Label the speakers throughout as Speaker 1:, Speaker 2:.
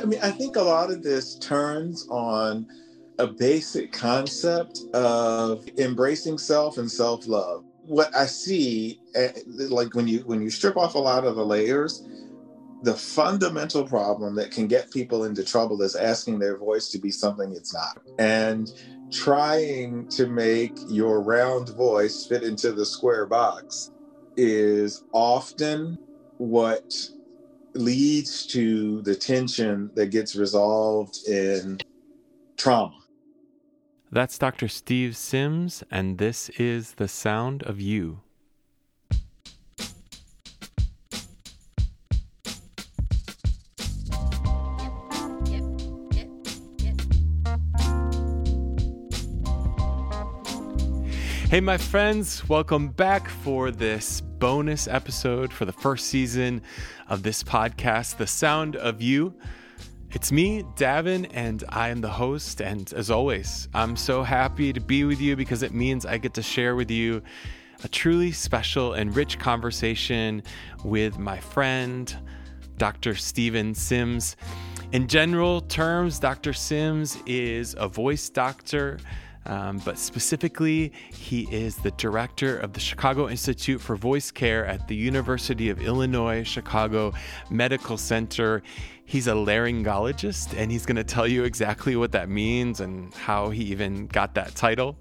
Speaker 1: I mean, I think a lot of this turns on a basic concept of embracing self and self love. What I see, eh, like when you when you strip off a lot of the layers, the fundamental problem that can get people into trouble is asking their voice to be something it's not, and trying to make your round voice fit into the square box is often what leads to the tension that gets resolved in trauma.
Speaker 2: That's Dr. Steve Sims, and this is The Sound of You. Hey, my friends, welcome back for this bonus episode for the first season of this podcast, The Sound of You. It's me, Davin, and I am the host. And as always, I'm so happy to be with you because it means I get to share with you a truly special and rich conversation with my friend, Dr. Steven Sims. In general terms, Dr. Sims is a voice doctor. Um, but specifically, he is the director of the Chicago Institute for Voice Care at the University of Illinois Chicago Medical Center. He's a laryngologist, and he's going to tell you exactly what that means and how he even got that title.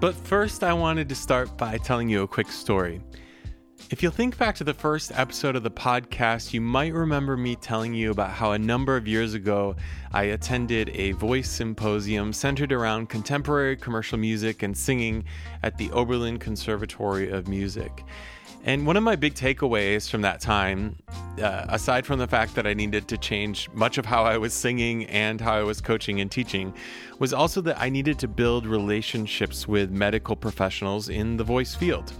Speaker 2: But first, I wanted to start by telling you a quick story. If you'll think back to the first episode of the podcast, you might remember me telling you about how a number of years ago I attended a voice symposium centered around contemporary commercial music and singing at the Oberlin Conservatory of Music. And one of my big takeaways from that time, uh, aside from the fact that I needed to change much of how I was singing and how I was coaching and teaching, was also that I needed to build relationships with medical professionals in the voice field.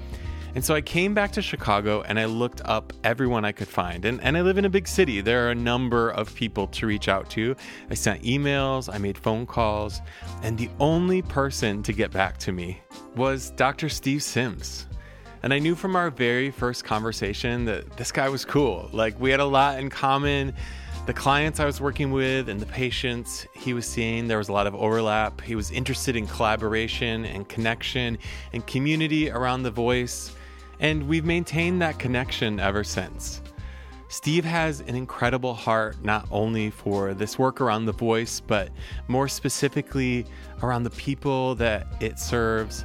Speaker 2: And so I came back to Chicago and I looked up everyone I could find. And, and I live in a big city. There are a number of people to reach out to. I sent emails, I made phone calls, and the only person to get back to me was Dr. Steve Sims. And I knew from our very first conversation that this guy was cool. Like, we had a lot in common. The clients I was working with and the patients he was seeing, there was a lot of overlap. He was interested in collaboration and connection and community around the voice. And we've maintained that connection ever since. Steve has an incredible heart, not only for this work around the voice, but more specifically around the people that it serves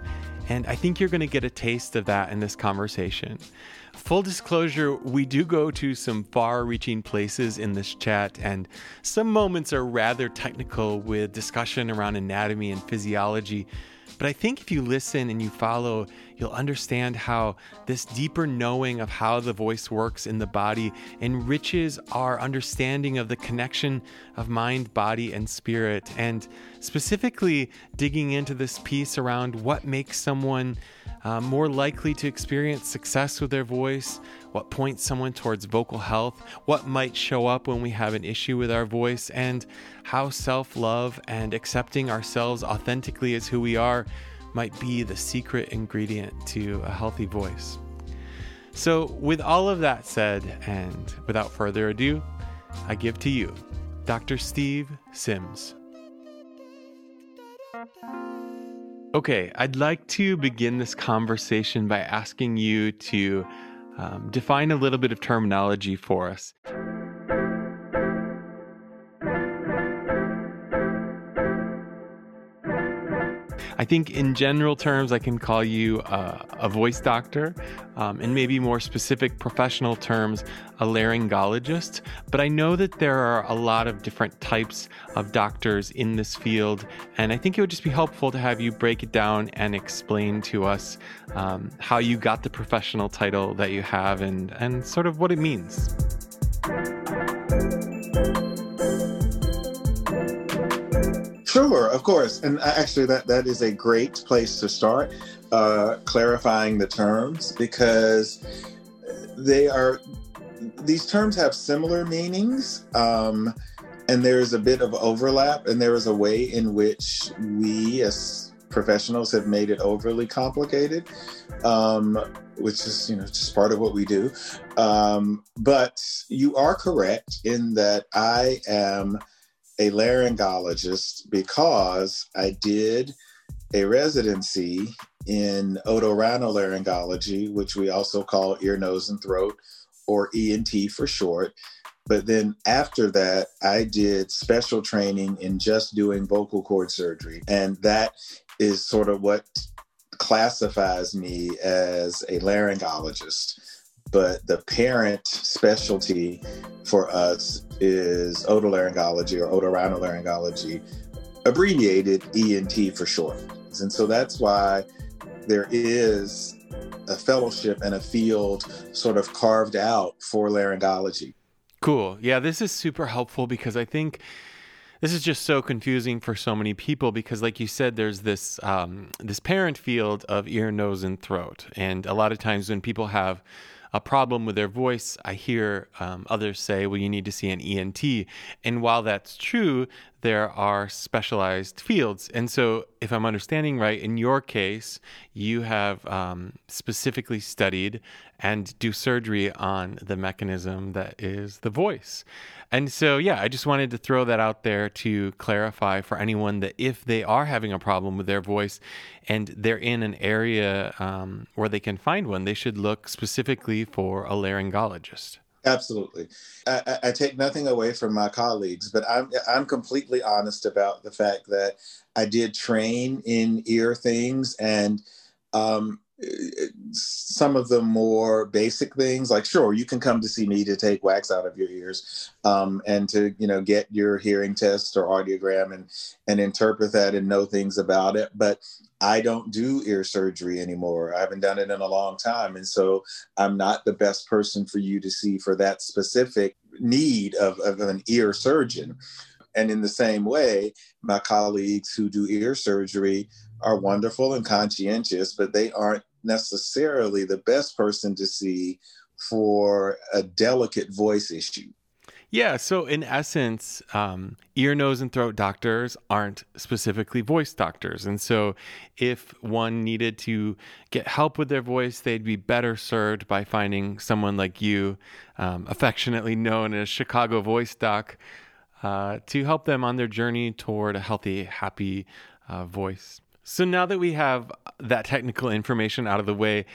Speaker 2: and I think you're going to get a taste of that in this conversation. Full disclosure, we do go to some far reaching places in this chat, and some moments are rather technical with discussion around anatomy and physiology. But I think if you listen and you follow, you'll understand how this deeper knowing of how the voice works in the body enriches our understanding of the connection of mind, body, and spirit. And specifically, digging into this piece around what makes someone uh, more likely to experience success with their voice, what points someone towards vocal health, what might show up when we have an issue with our voice, and how self love and accepting ourselves authentically as who we are might be the secret ingredient to a healthy voice. So, with all of that said, and without further ado, I give to you Dr. Steve Sims. Okay, I'd like to begin this conversation by asking you to um, define a little bit of terminology for us. Think, in general terms, I can call you uh, a voice doctor, um, in maybe more specific professional terms, a laryngologist. But I know that there are a lot of different types of doctors in this field, and I think it would just be helpful to have you break it down and explain to us um, how you got the professional title that you have and, and sort of what it means.
Speaker 1: Of course. And actually, that, that is a great place to start, uh, clarifying the terms, because they are, these terms have similar meanings. Um, and there's a bit of overlap, and there is a way in which we as professionals have made it overly complicated. Um, which is you know just part of what we do. Um, but you are correct in that I am a laryngologist because I did a residency in otorhinolaryngology, which we also call ear, nose, and throat, or ENT for short. But then after that, I did special training in just doing vocal cord surgery. And that is sort of what classifies me as a laryngologist. But the parent specialty for us is otolaryngology or otorhinolaryngology, abbreviated ENT for short. And so that's why there is a fellowship and a field sort of carved out for laryngology.
Speaker 2: Cool. Yeah, this is super helpful because I think this is just so confusing for so many people because, like you said, there's this um, this parent field of ear, nose, and throat, and a lot of times when people have a problem with their voice, I hear um, others say, well, you need to see an ENT. And while that's true, there are specialized fields. And so, if I'm understanding right, in your case, you have um, specifically studied and do surgery on the mechanism that is the voice. And so, yeah, I just wanted to throw that out there to clarify for anyone that if they are having a problem with their voice and they're in an area um, where they can find one, they should look specifically for a laryngologist.
Speaker 1: Absolutely. I, I, take nothing away from my colleagues, but I'm I'm completely honest about the fact that I did train in ear things and um, some of the more basic things like sure you can come to see me to take wax out of your ears um, and to you know get your hearing test or audiogram and and interpret that and know things about it but i don't do ear surgery anymore. I haven't done it in a long time and so i'm not the best person for you to see for that specific need of, of an ear surgeon. And in the same way my colleagues who do ear surgery are wonderful and conscientious, but they aren't necessarily the best person to see for a delicate voice issue.
Speaker 2: Yeah, so in essence, um, ear, nose, and throat doctors aren't specifically voice doctors. And so if one needed to get help with their voice, they'd be better served by finding someone like you, um, affectionately known as Chicago Voice Doc, uh, to help them on their journey toward a healthy, happy uh, voice. So now that we have that technical information out of the way,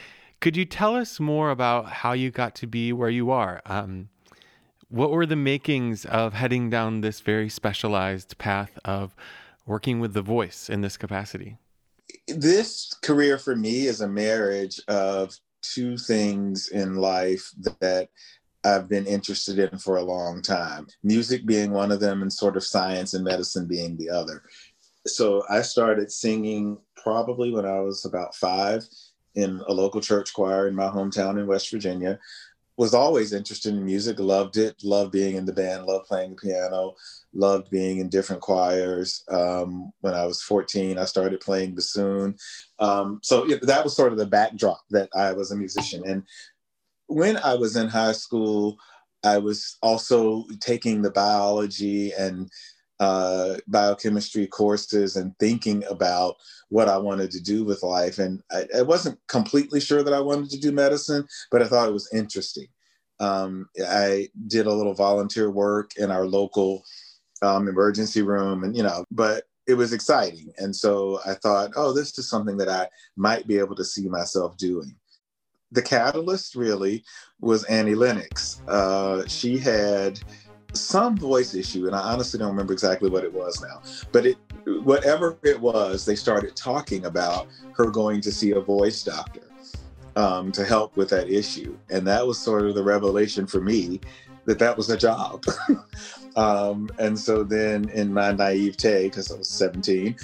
Speaker 2: could you tell us more about how you got to be where you are? Um, what were the makings of heading down this very specialized path of working with the voice in this capacity?
Speaker 1: This career for me is a marriage of two things in life that I've been interested in for a long time music being one of them, and sort of science and medicine being the other so I started singing probably when I was about five in a local church choir in my hometown in West Virginia. Was always interested in music, loved it, loved being in the band, loved playing the piano, loved being in different choirs. Um, when I was 14, I started playing bassoon. Um, so that was sort of the backdrop that I was a musician. And when I was in high school, I was also taking the biology and uh, biochemistry courses and thinking about what I wanted to do with life. And I, I, wasn't completely sure that I wanted to do medicine, but I thought it was interesting. Um, I did a little volunteer work in our local um, emergency room, and you know, but it was exciting. And so I thought, oh, this is something that I might be able to see myself doing. The catalyst really was Annie Lennox. Uh, she had some voice issue, and I honestly don't remember exactly what it was now. But it, whatever it was, they started talking about her going to see a voice doctor um, to help with that issue, and that was sort of the revelation for me that that was a job. um, and so then, in my naivete, because I was 17,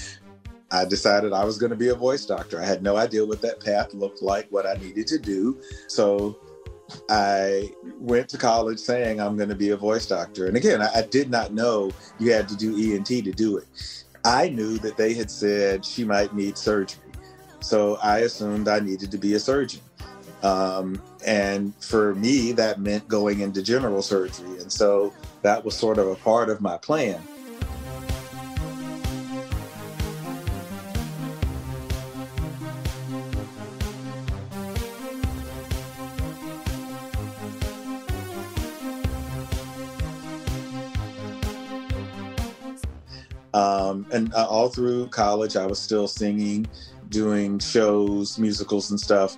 Speaker 1: I decided I was going to be a voice doctor. I had no idea what that path looked like, what I needed to do. So I went to college saying I'm going to be a voice doctor. And again, I, I, did not know you had to do ENT to do it. I knew that they had said she might need surgery. So I assumed I needed to be a surgeon. Um, and for me, that meant going into general surgery. And so that was sort of a part of my plan. Um, and uh, all through college, I was still singing, doing shows, musicals, and stuff,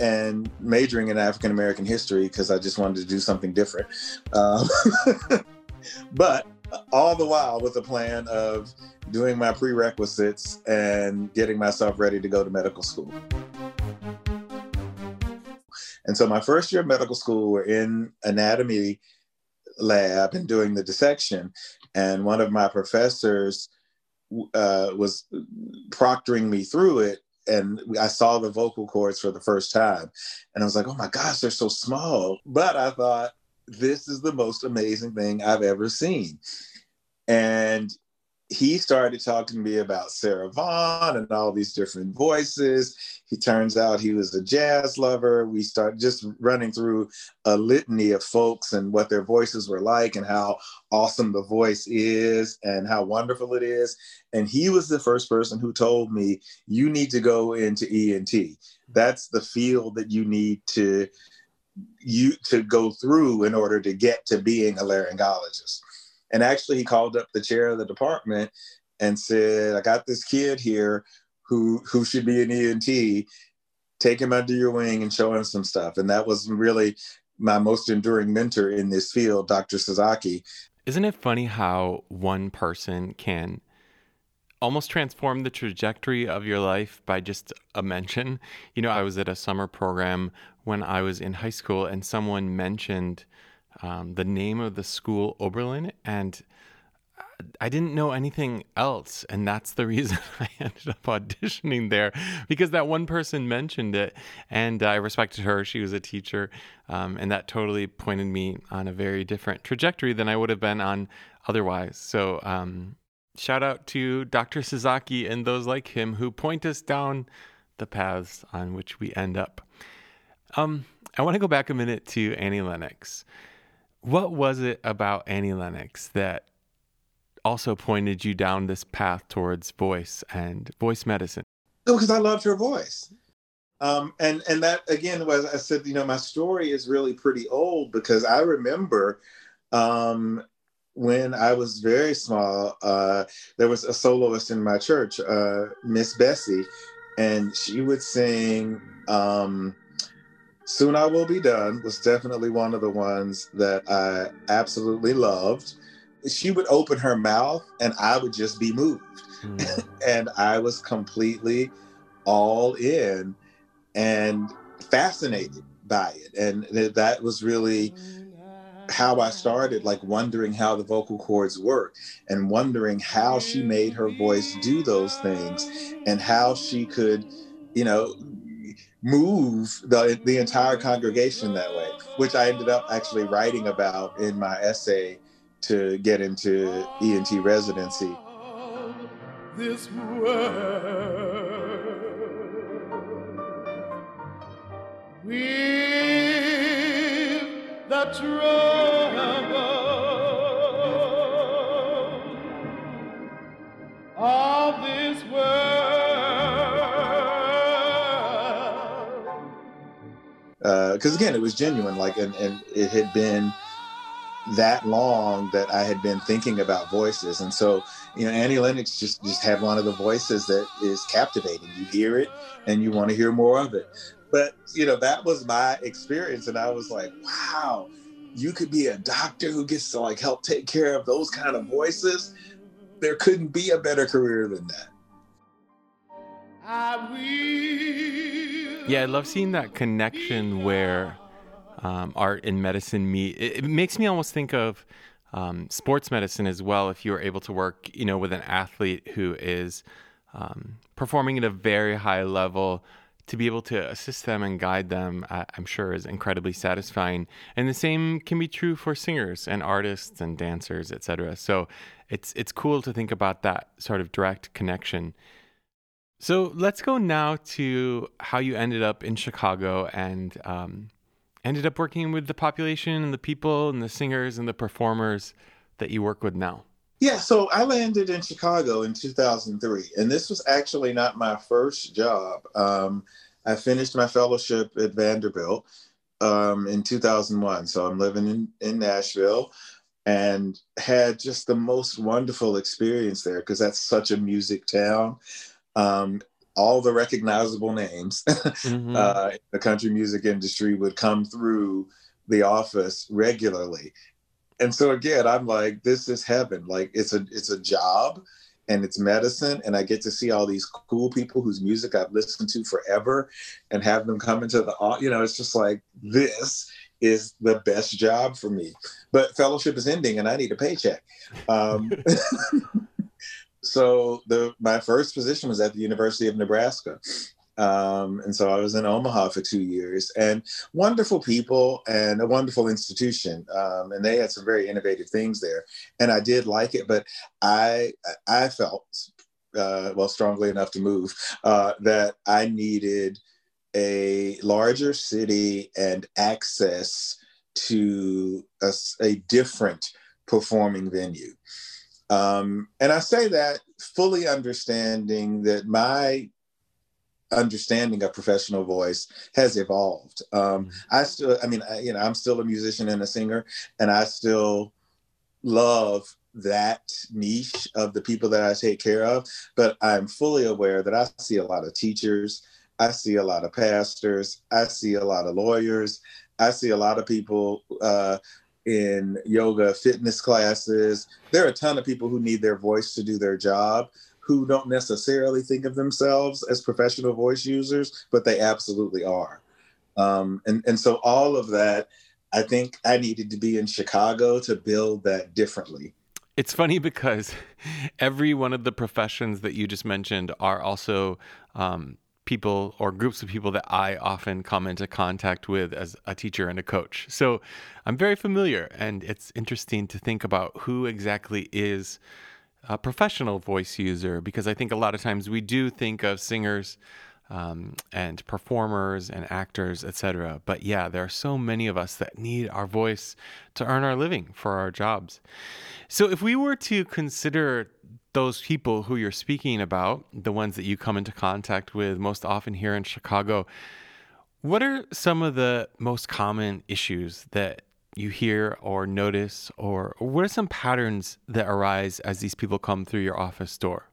Speaker 1: and majoring in African American history because I just wanted to do something different. Um, but all the while with a plan of doing my prerequisites and getting myself ready to go to medical school. And so my first year of medical school, we're in anatomy lab and doing the dissection. And one of my professors uh, was proctoring me through it. And I saw the vocal cords for the first time. And I was like, oh my gosh, they're so small. But I thought, this is the most amazing thing I've ever seen. And he started talking to me about Sarah Vaughan and all these different voices. He turns out he was a jazz lover. We start just running through a litany of folks and what their voices were like and how awesome the voice is and how wonderful it is. And he was the first person who told me, you need to go into ENT. That's the field that you need to you to go through in order to get to being a laryngologist. And actually, he called up the chair of the department and said, "I got this kid here who who should be an ENT. Take him under your wing and show him some stuff." And that was really my most enduring mentor in this field, Dr. Sasaki.
Speaker 2: Isn't it funny how one person can almost transform the trajectory of your life by just a mention? You know, I was at a summer program when I was in high school, and someone mentioned um, the name of the school Oberlin, and I didn't know anything else, and that's the reason I ended up auditioning there because that one person mentioned it, and I respected her. She was a teacher, um, and that totally pointed me on a very different trajectory than I would have been on otherwise. So, um, shout out to Dr. Sasaki and those like him who point us down the paths on which we end up. Um, I want to go back a minute to Annie Lennox. What was it about Annie Lennox that also pointed you down this path towards voice and voice medicine?
Speaker 1: Because I loved her voice. Um, and and that again was I said, you know, my story is really pretty old because I remember um, when I was very small, uh, there was a soloist in my church, uh, Miss Bessie, and she would sing um, Soon I Will Be Done was definitely one of the ones that I absolutely loved. She would open her mouth and I would just be moved. Mm. and I was completely all in and fascinated by it. And that was really how I started, like wondering how the vocal cords work and wondering how she made her voice do those things and how she could, you know, move the the entire congregation that way, which I ended up actually writing about in my essay to get into ENT residency. This world with the trouble of because uh, again, it was genuine. Like, and, and it had been that long that I had been thinking about voices, and so you know, Annie Lennox just just had one of the voices that is captivating. You hear it, and you want to hear more of it. But you know, that was my experience, and I was like, wow, you could be a doctor who gets to like help take care of those kind of voices. There couldn't be a better career than that. I
Speaker 2: will yeah, I love seeing that connection where um, art and medicine meet. It, it, makes me almost think of um, sports medicine as well. If you are able to work, you know, with an athlete who is um, performing at a very high level, to be able to assist them and guide them, uh, I'm sure is incredibly satisfying. And the same can be true for singers and artists and dancers, etc. So it's it's cool to think about that sort of direct connection. So let's go now to how you ended up in Chicago and um, ended up working with the population and the people and the singers and the performers that you work with now.
Speaker 1: Yeah, so I landed in Chicago in 2003, and this was actually not my first job. Um, I finished my fellowship at Vanderbilt um, in 2001, so I'm living in, in Nashville. and had just the most wonderful experience there because that's such a music town. Um, all the recognizable names mm-hmm. uh, in the country music industry would come through the office regularly. And so again, I'm like, this is heaven. Like it's a it's a job and it's medicine. And I get to see all these cool people whose music I've listened to forever and have them come into the you know, it's just like this is the best job for me. But fellowship is ending and I need a paycheck. Um, so the my first position was at the University of Nebraska. Um, and so I was in Omaha for two years and wonderful people and a wonderful institution. Um, and they had some very innovative things there. And I did like it, but I, I felt, uh, well, strongly enough to move, uh, that I needed a larger city and access to a, a different performing venue. Um, and I say that fully understanding that my understanding of professional voice has evolved. Um, mm-hmm. I still, I mean, I, you know, I'm still a musician and a singer, and I still love that niche of the people that I take care of. But I'm fully aware that I see a lot of teachers, I see a lot of pastors, I see a lot of lawyers, I see a lot of people uh, in yoga fitness classes. There are a ton of people who need their voice to do their job who don't necessarily think of themselves as professional voice users, but they absolutely are. Um, and, and so all of that, I think I needed to be in Chicago to build that differently.
Speaker 2: It's funny because every one of the professions that you just mentioned are also um, people or groups of people that I often come into contact with as a teacher and a coach. So I'm very familiar, and it's interesting to think about who exactly is a professional voice user because I think a lot of times we do think of singers um, and performers and actors, etc. But yeah, there are so many of us that need our voice to earn our living for our jobs. So if we were to consider those people who you're speaking about, the ones that you come into contact with most often here in Chicago, what are some of the most common issues that you hear or notice, or, what are some patterns that arise as these people come through your office door?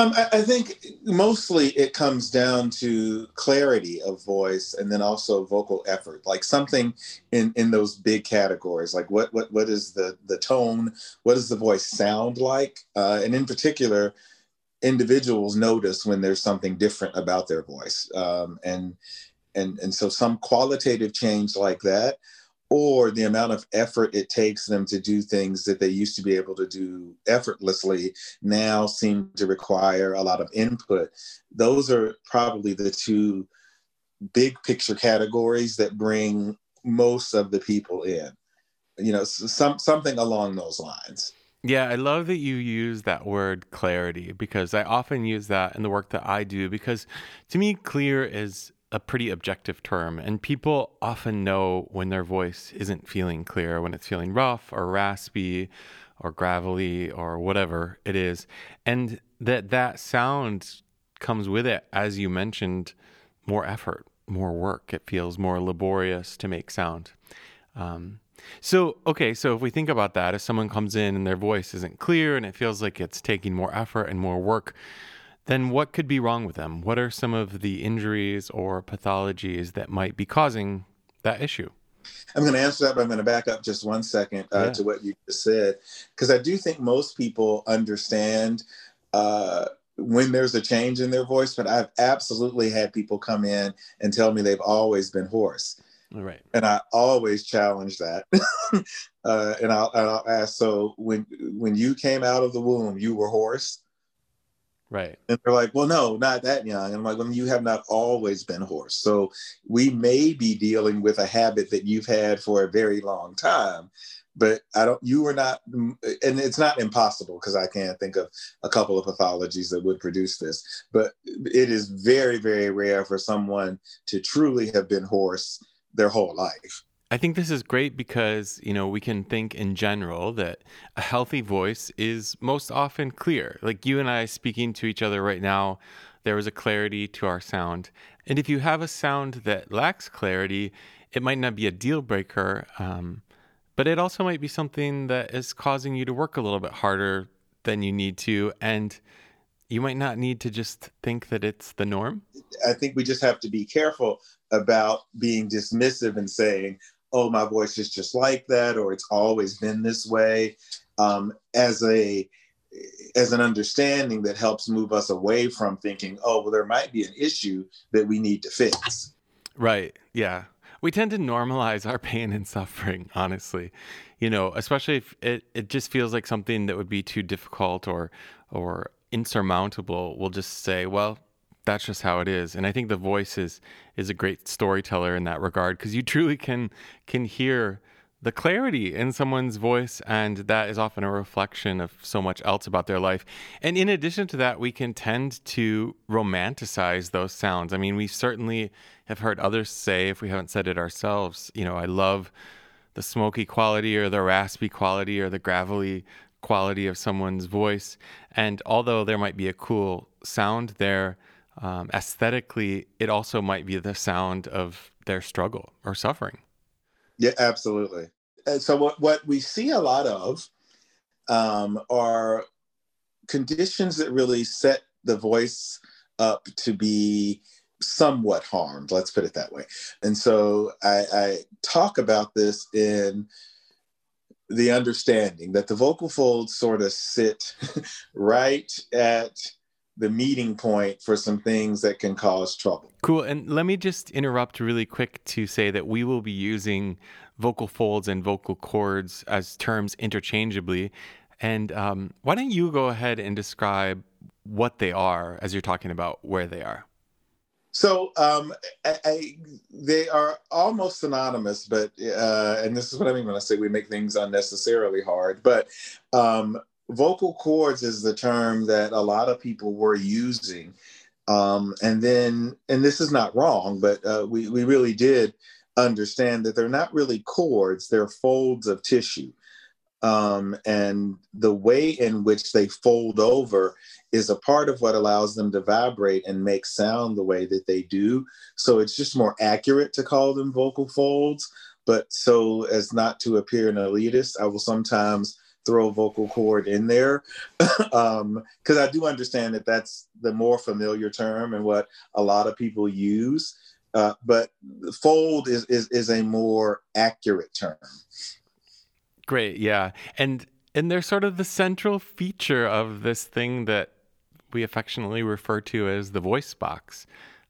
Speaker 1: Um, I, I, think mostly it comes down to clarity of voice and then also vocal effort, like something in, in those big categories, like what, what, what is the, the tone? What does the voice sound like? Uh, and in particular, individuals notice when there's something different about their voice. Um, and, and, and so some qualitative change like that or the amount of effort it takes them to do things that they used to be able to do effortlessly now seem to require a lot of input. Those are probably the two big picture categories that bring most of the people in. You know, some something along those lines.
Speaker 2: Yeah, I love that you use that word clarity because I often use that in the work that I do because to me clear is a pretty objective term, and people often know when their voice isn't feeling clear, when it's feeling rough or raspy or gravelly or whatever it is, and that that sound comes with it, as you mentioned, more effort, more work. It feels more laborious to make sound. Um, so, okay, so if we think about that, if someone comes in and their voice isn't clear and it feels like it's taking more effort and more work, then what could be wrong with them? What are some of the injuries or pathologies that might be causing that issue?
Speaker 1: I'm going to answer that, but I'm going to back up just one second uh, yeah. to what you just said, because I do think most people understand uh, when there's a change in their voice, but I've absolutely had people come in and tell me they've always been hoarse.
Speaker 2: Right.
Speaker 1: And I always challenge that. uh, and, I'll, and I'll ask, so when when you came out of the womb, you were hoarse?
Speaker 2: Right.
Speaker 1: And they're like, well, no, not that young. And I'm like, well, you have not always been hoarse. So we may be dealing with a habit that you've had for a very long time. But I don't, you were not, mm, and it's not impossible because I can't think of a couple of pathologies that would produce this. But it is very, very rare for someone to truly have been hoarse their whole life.
Speaker 2: I think this is great because, you know, we can think in general that a healthy voice is most often clear. Like you and I speaking to each other right now, there is a clarity to our sound. And if you have a sound that lacks clarity, it might not be a deal breaker, um, but it also might be something that is causing you to work a little bit harder than you need to. And you might not need to just think that it's the norm.
Speaker 1: I think we just have to be careful about being dismissive and saying, oh, my voice is just like that, or it's always been this way, um, as a as an understanding that helps move us away from thinking, oh, well, there might be an issue that we need to fix.
Speaker 2: Right. Yeah. We tend to normalize our pain and suffering, honestly. You know, especially if it, it just feels like something that would be too difficult or or insurmountable. We'll just say, well, that's just how it is. And I think the voice is is a great storyteller in that regard because you truly can can hear the clarity in someone's voice, and that is often a reflection of so much else about their life. And in addition to that, we can tend to romanticize those sounds. I mean, we certainly have heard others say, if we haven't said it ourselves, you know, I love the smoky quality or the raspy quality or the gravelly quality of someone's voice. And although there might be a cool sound there, um, aesthetically, it also might be the sound of their struggle or suffering.
Speaker 1: Yeah, absolutely. And so what, what we see a lot of um, are conditions that really set the voice up to be somewhat harmed. Let's put it that way. And so I, I talk about this in the understanding that the vocal folds sort of sit right at the meeting point for some things that can cause trouble.
Speaker 2: Cool. And let me just interrupt really quick to say that we will be using vocal folds and vocal cords as terms interchangeably. And um, why don't you go ahead and describe what they are as you're talking about where they are?
Speaker 1: So um, I, I, they are almost synonymous, but uh, and this is what I mean when I say we make things unnecessarily hard. But um, vocal cords is the term that a lot of people were using. Um, and then, and this is not wrong, but uh, we, we really did understand that they're not really cords, they're folds of tissue. Um, and the way in which they fold over is a part of what allows them to vibrate and make sound the way that they do. So it's just more accurate to call them vocal folds. But so as not to appear an elitist, I will sometimes throw vocal cord in there because um, I do understand that that's the more familiar term and what a lot of people use. Uh, but fold is, is is a more accurate term.
Speaker 2: Great, yeah, and and they're sort of the central feature of this thing that we affectionately refer to as the voice box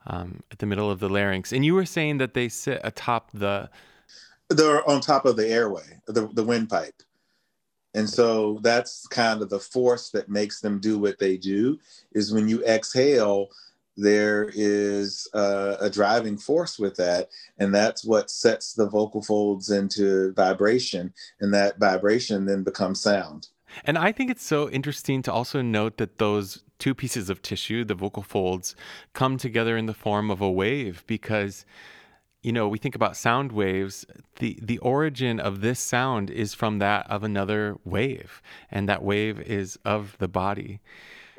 Speaker 2: um, at the middle of the larynx. And you were saying that they sit atop the.
Speaker 1: They're on top of the airway, the the windpipe. And so that's kind of the force that makes them do what they do is when you exhale, there is a driving force with that. And that's what sets the vocal folds into vibration. And that vibration then becomes sound.
Speaker 2: And I think it's so interesting to also note that those two pieces of tissue, the vocal folds, come together in the form of a wave because you know, we think about sound waves, the, the origin of this sound is from that of another wave, and that wave is of the body.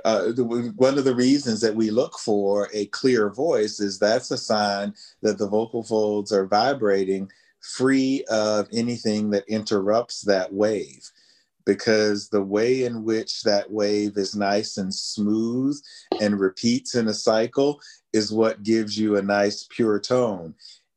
Speaker 1: Uh, one of the reasons that we look for a clear voice is that's a sign that the vocal folds are vibrating free of anything that interrupts that wave. Because the way in which that wave is nice and smooth and repeats in a cycle is what gives you a nice pure tone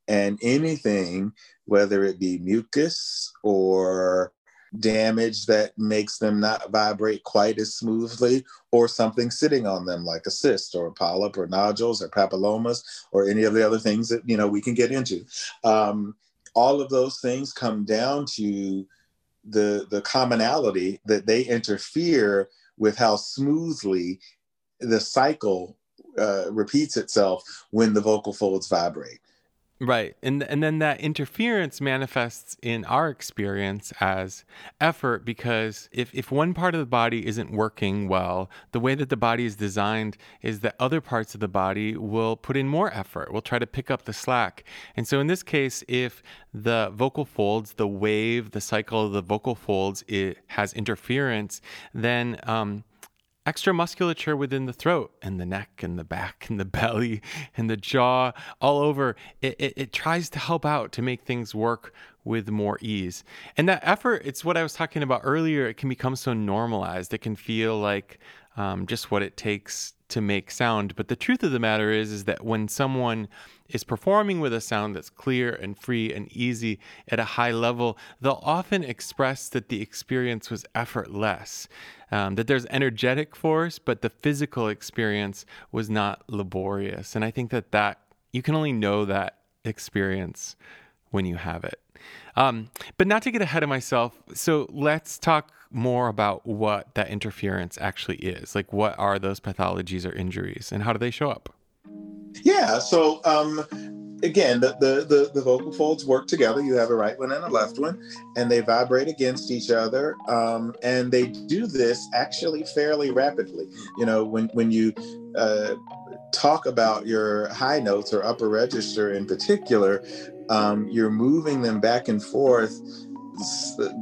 Speaker 1: and anything, whether it be mucus or damage that makes them not vibrate quite as smoothly, or something sitting on them like a cyst or a polyp or nodules or papillomas or any of the other things that you know we can get into. Um, all of those things come down to the the commonality that they interfere with how smoothly the cycle uh, repeats itself when the vocal folds vibrate.
Speaker 2: Right. And and then that interference manifests in our experience as effort because if, if one part of the body isn't working well, the way that the body is designed is that other parts of the body will put in more effort, will try to pick up the slack. And so in this case, if the vocal folds, the wave, the cycle of the vocal folds it has interference, then um, extra musculature within the throat and the neck and the back and the belly and the jaw all over. It, it, it, tries to help out to make things work with more ease. And that effort, it's what I was talking about earlier. It can become so normalized. It can feel like um, just what it takes to make sound. But the truth of the matter is, is that when someone is performing with a sound that's clear and free and easy at a high level, they'll often express that the experience was effortless, um, that there's energetic force, but the physical experience was not laborious. And I think that that you can only know that experience when you have it. Um, but not to get ahead of myself, so let's talk more about what that interference actually is. Like, what are those pathologies or injuries, and how do they show up?
Speaker 1: Yeah. So, um, again, the, the, the, the, vocal folds work together. You have a right one and a left one, and they vibrate against each other. Um, and they do this actually fairly rapidly. You know, when, when you uh, talk about your high notes or upper register in particular, um, you're moving them back and forth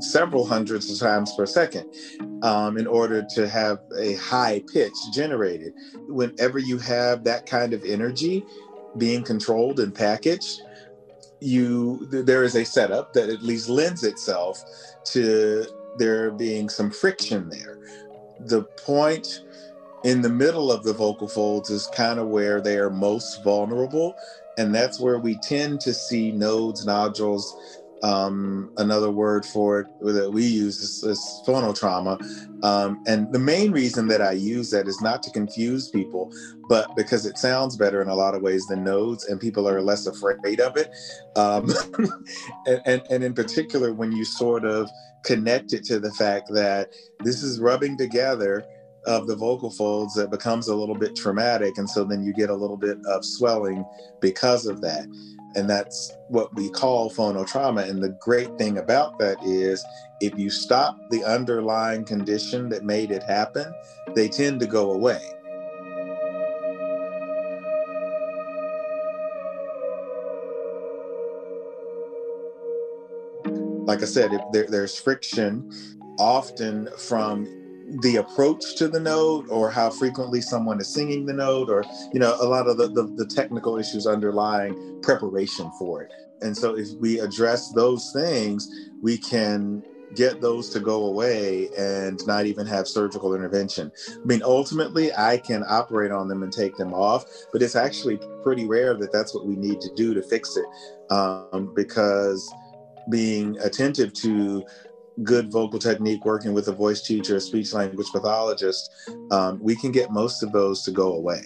Speaker 1: several hundreds of times per second um, in order to have a high pitch generated. Whenever you have that kind of energy being controlled and packaged, you there is a setup that at least lends itself to there being some friction there. The point in the middle of the vocal folds is kind of where they are most vulnerable and that's where we tend to see nodes, nodules. Um, another word for it that we use is, is phonotrauma. Um, and the main reason that I use that is not to confuse people, but because it sounds better in a lot of ways than nodes, and people are less afraid of it. Um, and, and, and in particular, when you sort of connect it to the fact that this is rubbing together of the vocal folds that becomes a little bit traumatic. And so then you get a little bit of swelling because of that. And that's what we call phonotrauma. And the great thing about that is if you stop the underlying condition that made it happen, they tend to go away. Like I said, if there, there's friction often from the approach to the note or how frequently someone is singing the note or you know a lot of the, the, the, technical issues underlying preparation for it. And so if we address those things we can get those to go away and not even have surgical intervention. I mean ultimately i can operate on them and take them off but it's actually pretty rare that that's what we need to do to fix it um, because being attentive to good vocal technique working with a voice teacher, a speech language pathologist, um, we can get most of those to go away.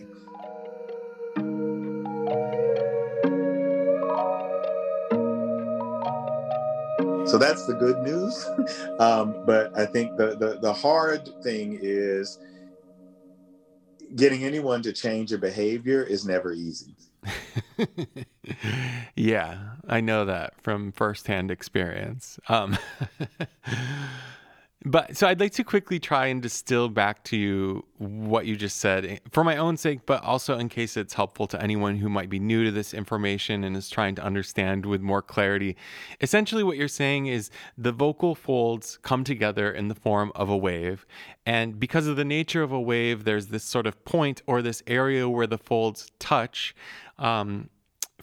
Speaker 1: So that's the good news. um, but I think the, the, the hard thing is getting anyone to change a behavior is never easy.
Speaker 2: Yeah, I know that from firsthand experience. Um, but so I'd like to quickly try and distill back to you what you just said eh, for my own sake, but also in case it's helpful to anyone who might be new to this information and is trying to understand with more clarity. Essentially, what you're saying is the vocal folds come together in the form of a wave. And because of the nature of a wave, there's this sort of point or this area where the folds touch um,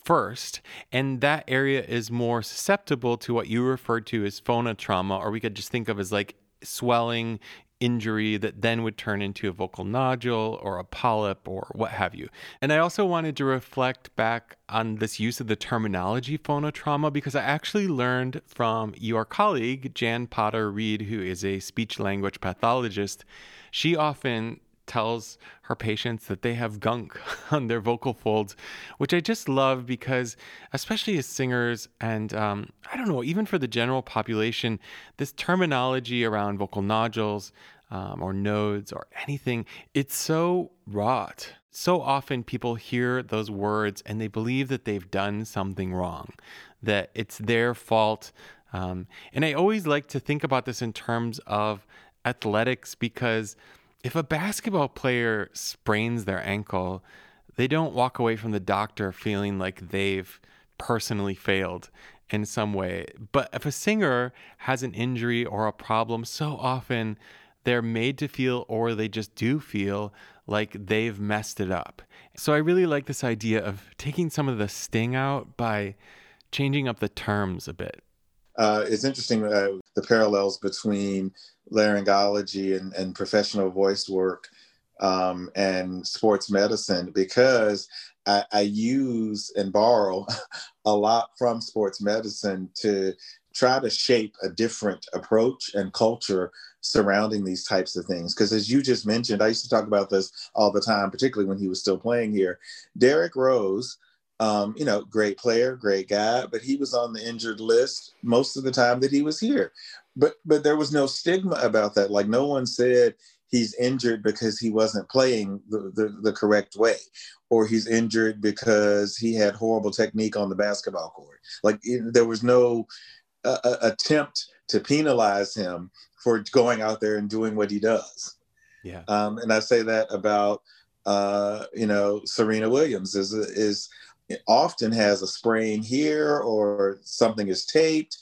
Speaker 2: first, and that area is more susceptible to what you referred to as phonotrauma, or we could just think of as like swelling injury that then would turn into a vocal nodule or a polyp or what have you. And I also wanted to reflect back on this use of the terminology phonotrauma because I actually learned from your colleague, Jan Potter Reed, who is a speech language pathologist. She often tells her patients that they have gunk on their vocal folds, which I just love because, especially as singers, and um, I don't know, even for the general population, this terminology around vocal nodules um, or nodes or anything, it's so wrought. So often people hear those words and they believe that they've done something wrong, that it's their fault. Um, and I always like to think about this in terms of athletics because if a basketball player sprains their ankle, they don't walk away from the doctor feeling like they've personally failed in some way. But if a singer has an injury or a problem, so often they're made to feel or they just do feel like they've messed it up. So I really like this idea of taking some of the sting out by changing up the terms a bit.
Speaker 1: Uh, it's interesting uh, the parallels between laryngology and, and professional voice work um, and sports medicine because I, I use and borrow a lot from sports medicine to try to shape a different approach and culture surrounding these types of things. Because as you just mentioned, I used to talk about this all the time, particularly when he was still playing here. Derrick Rose, um, you know, great player, great guy, but he was on the injured list most of the time that he was here. But but there was no stigma about that. Like no one said he's injured because he wasn't playing the, the, the correct way or he's injured because he had horrible technique on the basketball court. Like it, there was no uh, attempt to penalize him for going out there and doing what he does.
Speaker 2: Yeah.
Speaker 1: Um, and I say that about uh, you know Serena Williams is is often has a sprain here or something is taped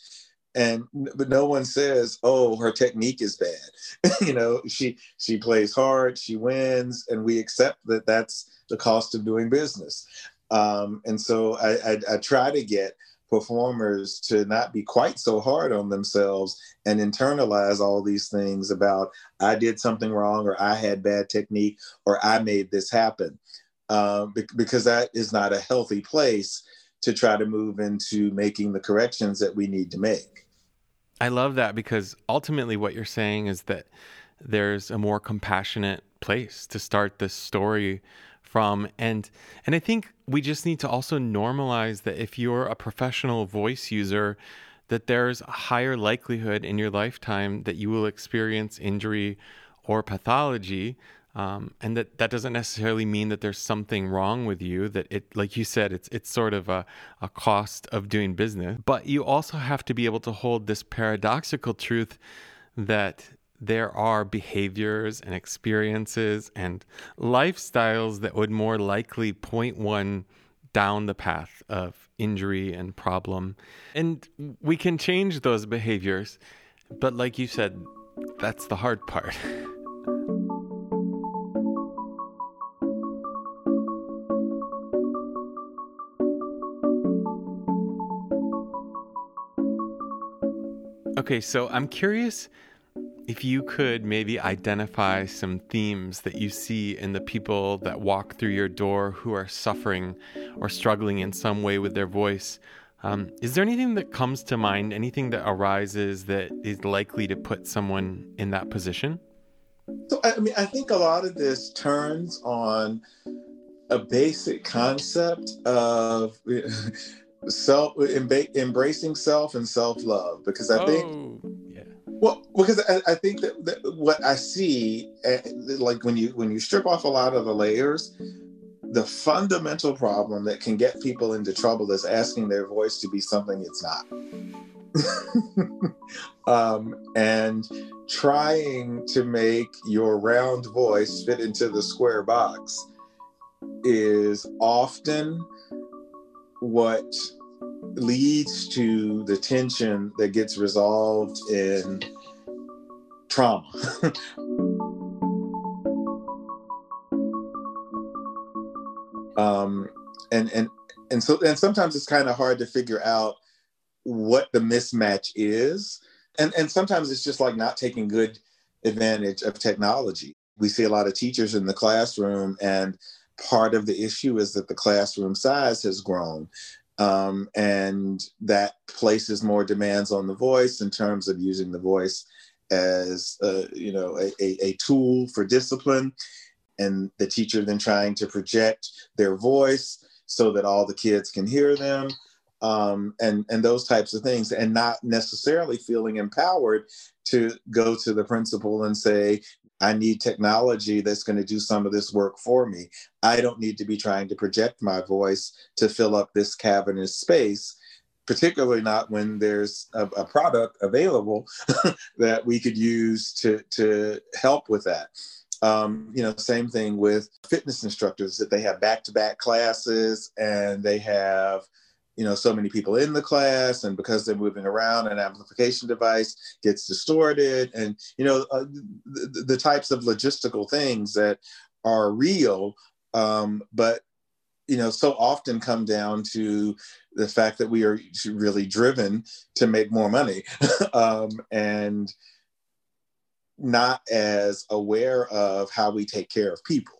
Speaker 1: and but no one says oh her technique is bad. You know she she plays hard she wins and we accept that that's the cost of doing business. Um, and so I, I, I try to get performers to not be quite so hard on themselves and internalize all these things about i did something wrong or i had bad technique or i made this happen uh, because that is not a healthy place to try to move into making the corrections that we need to make.
Speaker 2: I love that because ultimately what you're saying is that there's a more compassionate place to start this story from. And and I think we just need to also normalize that if you're a professional voice user that there's a higher likelihood in your lifetime that you will experience injury or pathology um, and that that doesn't necessarily mean that there's something wrong with you that it like you said it's it's sort of a, a cost of doing business. But you also have to be able to hold this paradoxical truth that there are behaviors and experiences and lifestyles that would more likely point one down the path of injury and problem. And we can change those behaviors but like you said that's the hard part Okay, so I'm curious if you could maybe identify some themes that you see in the people that walk through your door who are suffering or struggling in some way with their voice. Um, is there anything that comes to mind, anything that arises that is likely to put someone in that position?
Speaker 1: So, I mean, I think a lot of this turns on a basic concept of self embracing self and self love because I think
Speaker 2: oh, yeah.
Speaker 1: well because I, I think that, that, what I see eh, like when you when you strip off a lot of the layers the fundamental problem that can get people into trouble is asking their voice to be something it's not um, and trying to make your round voice fit into the square box is often what leads to the tension that gets resolved in trauma. um, and and and so and sometimes it's kind of hard to figure out what the mismatch is, and and sometimes it's just like not taking good advantage of technology. We see a lot of teachers in the classroom and part of the issue is that the classroom size has grown. Um, and that places more demands on the voice in terms of using the voice as uh, you know a, a, a, tool for discipline and the teacher then trying to project their voice so that all the kids can hear them um, and and those types of things and not necessarily feeling empowered to go to the principal and say I need technology that's going to do some of this work for me. I don't need to be trying to project my voice to fill up this cavernous space, particularly not when there's a, a product available that we could use to, to help with that. Um, you know, same thing with fitness instructors that they have back to back classes and they have you know so many people in the class and because they're moving around an amplification device gets distorted and you know uh, the, the, types of logistical things that are real um, but you know so often come down to the fact that we are really driven to make more money um, and not as aware of how we take care of people.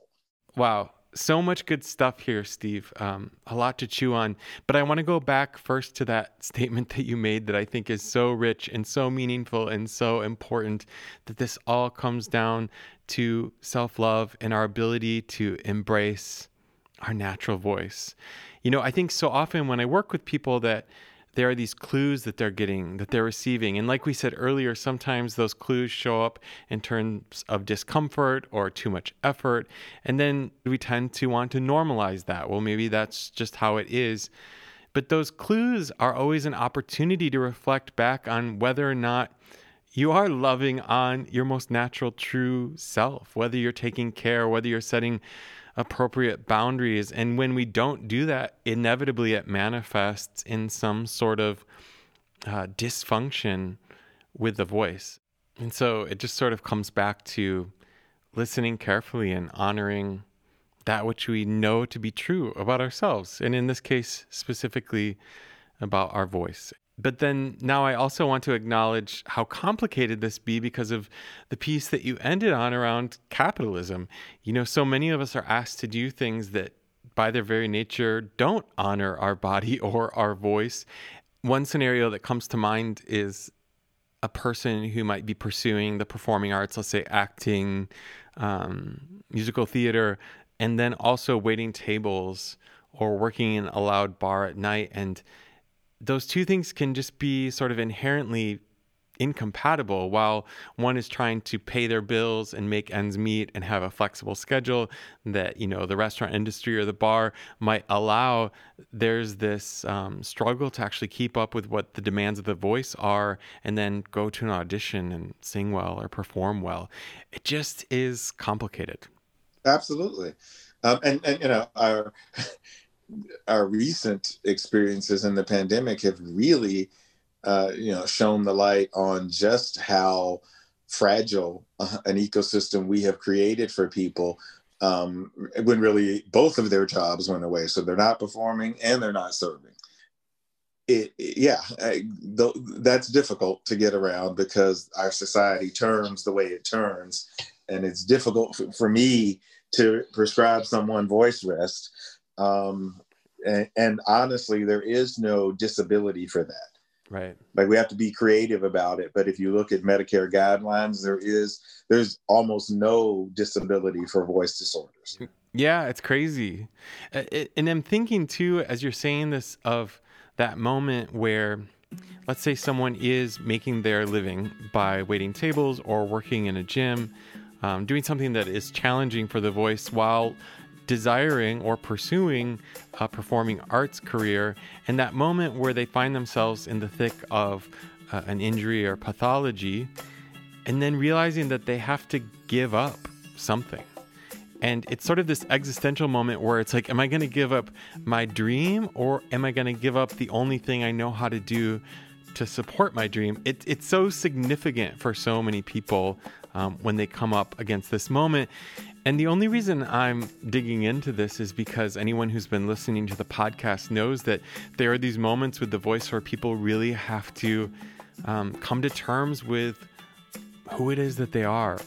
Speaker 2: Wow so much good stuff here, Steve. Um, a lot to chew on. But I want to go back first to that statement that you made that I think is so rich and so meaningful and so important that this all comes down to self love and our ability to embrace our natural voice. You know, I think so often when I work with people that there are these clues that they're getting, that they're receiving. And like we said earlier, sometimes those clues show up in terms of discomfort or too much effort. And then we tend to want to normalize that. Well, maybe that's just how it is. But those clues are always an opportunity to reflect back on whether or not you are loving on your most natural, true self, whether you're taking care, whether you're setting appropriate boundaries. And when we don't do that, inevitably it manifests in some sort of uh, dysfunction with the voice. And so it just sort of comes back to listening carefully and honoring that which we know to be true about ourselves. And in this case, specifically about our voice. But then now I also want to acknowledge how complicated this be because of the piece that you ended on around capitalism. You know, so many of us are asked to do things that by their very nature don't honor our body or our voice. One scenario that comes to mind is a person who might be pursuing the performing arts, let's say acting, um, musical theater, and then also waiting tables or working in a loud bar at night and those two things can just be sort of inherently incompatible. While one is trying to pay their bills and make ends meet and have a flexible schedule that you know the restaurant industry or the bar might allow there's this um, struggle to actually keep up with what the demands of the voice are and then go to an audition and sing well or perform well. It just is complicated.
Speaker 1: Absolutely. Um, and and you know our our recent experiences in the pandemic have really, uh, you know, shown the light on just how fragile uh, an ecosystem we have created for people um, when really both of their jobs went away. So they're not performing and they're not serving. It, it, yeah, I, th- that's difficult to get around because our society turns the way it turns, and it's difficult for, for me to prescribe someone voice rest um, and, and honestly, there is no disability for that.
Speaker 2: Right.
Speaker 1: Like we have to be creative about it. But if you look at Medicare guidelines, there is there's almost no disability for voice disorders.
Speaker 2: Yeah, it's crazy. And I'm thinking too, as you're saying this, of that moment where, let's say, someone is making their living by waiting tables or working in a gym, um, doing something that is challenging for the voice while desiring or pursuing a performing arts career, and that moment where they find themselves in the thick of uh, an injury or pathology, and then realizing that they have to give up something. And it's sort of this existential moment where it's like, am I going to give up my dream or am I going to give up the only thing I know how to do to support my dream? It, it's so significant for so many people um, when they come up against this moment. And the only reason I'm digging into this is because anyone who's been listening to the podcast knows that there are these moments with the voice where people really have to um, come to terms with who it is that they are.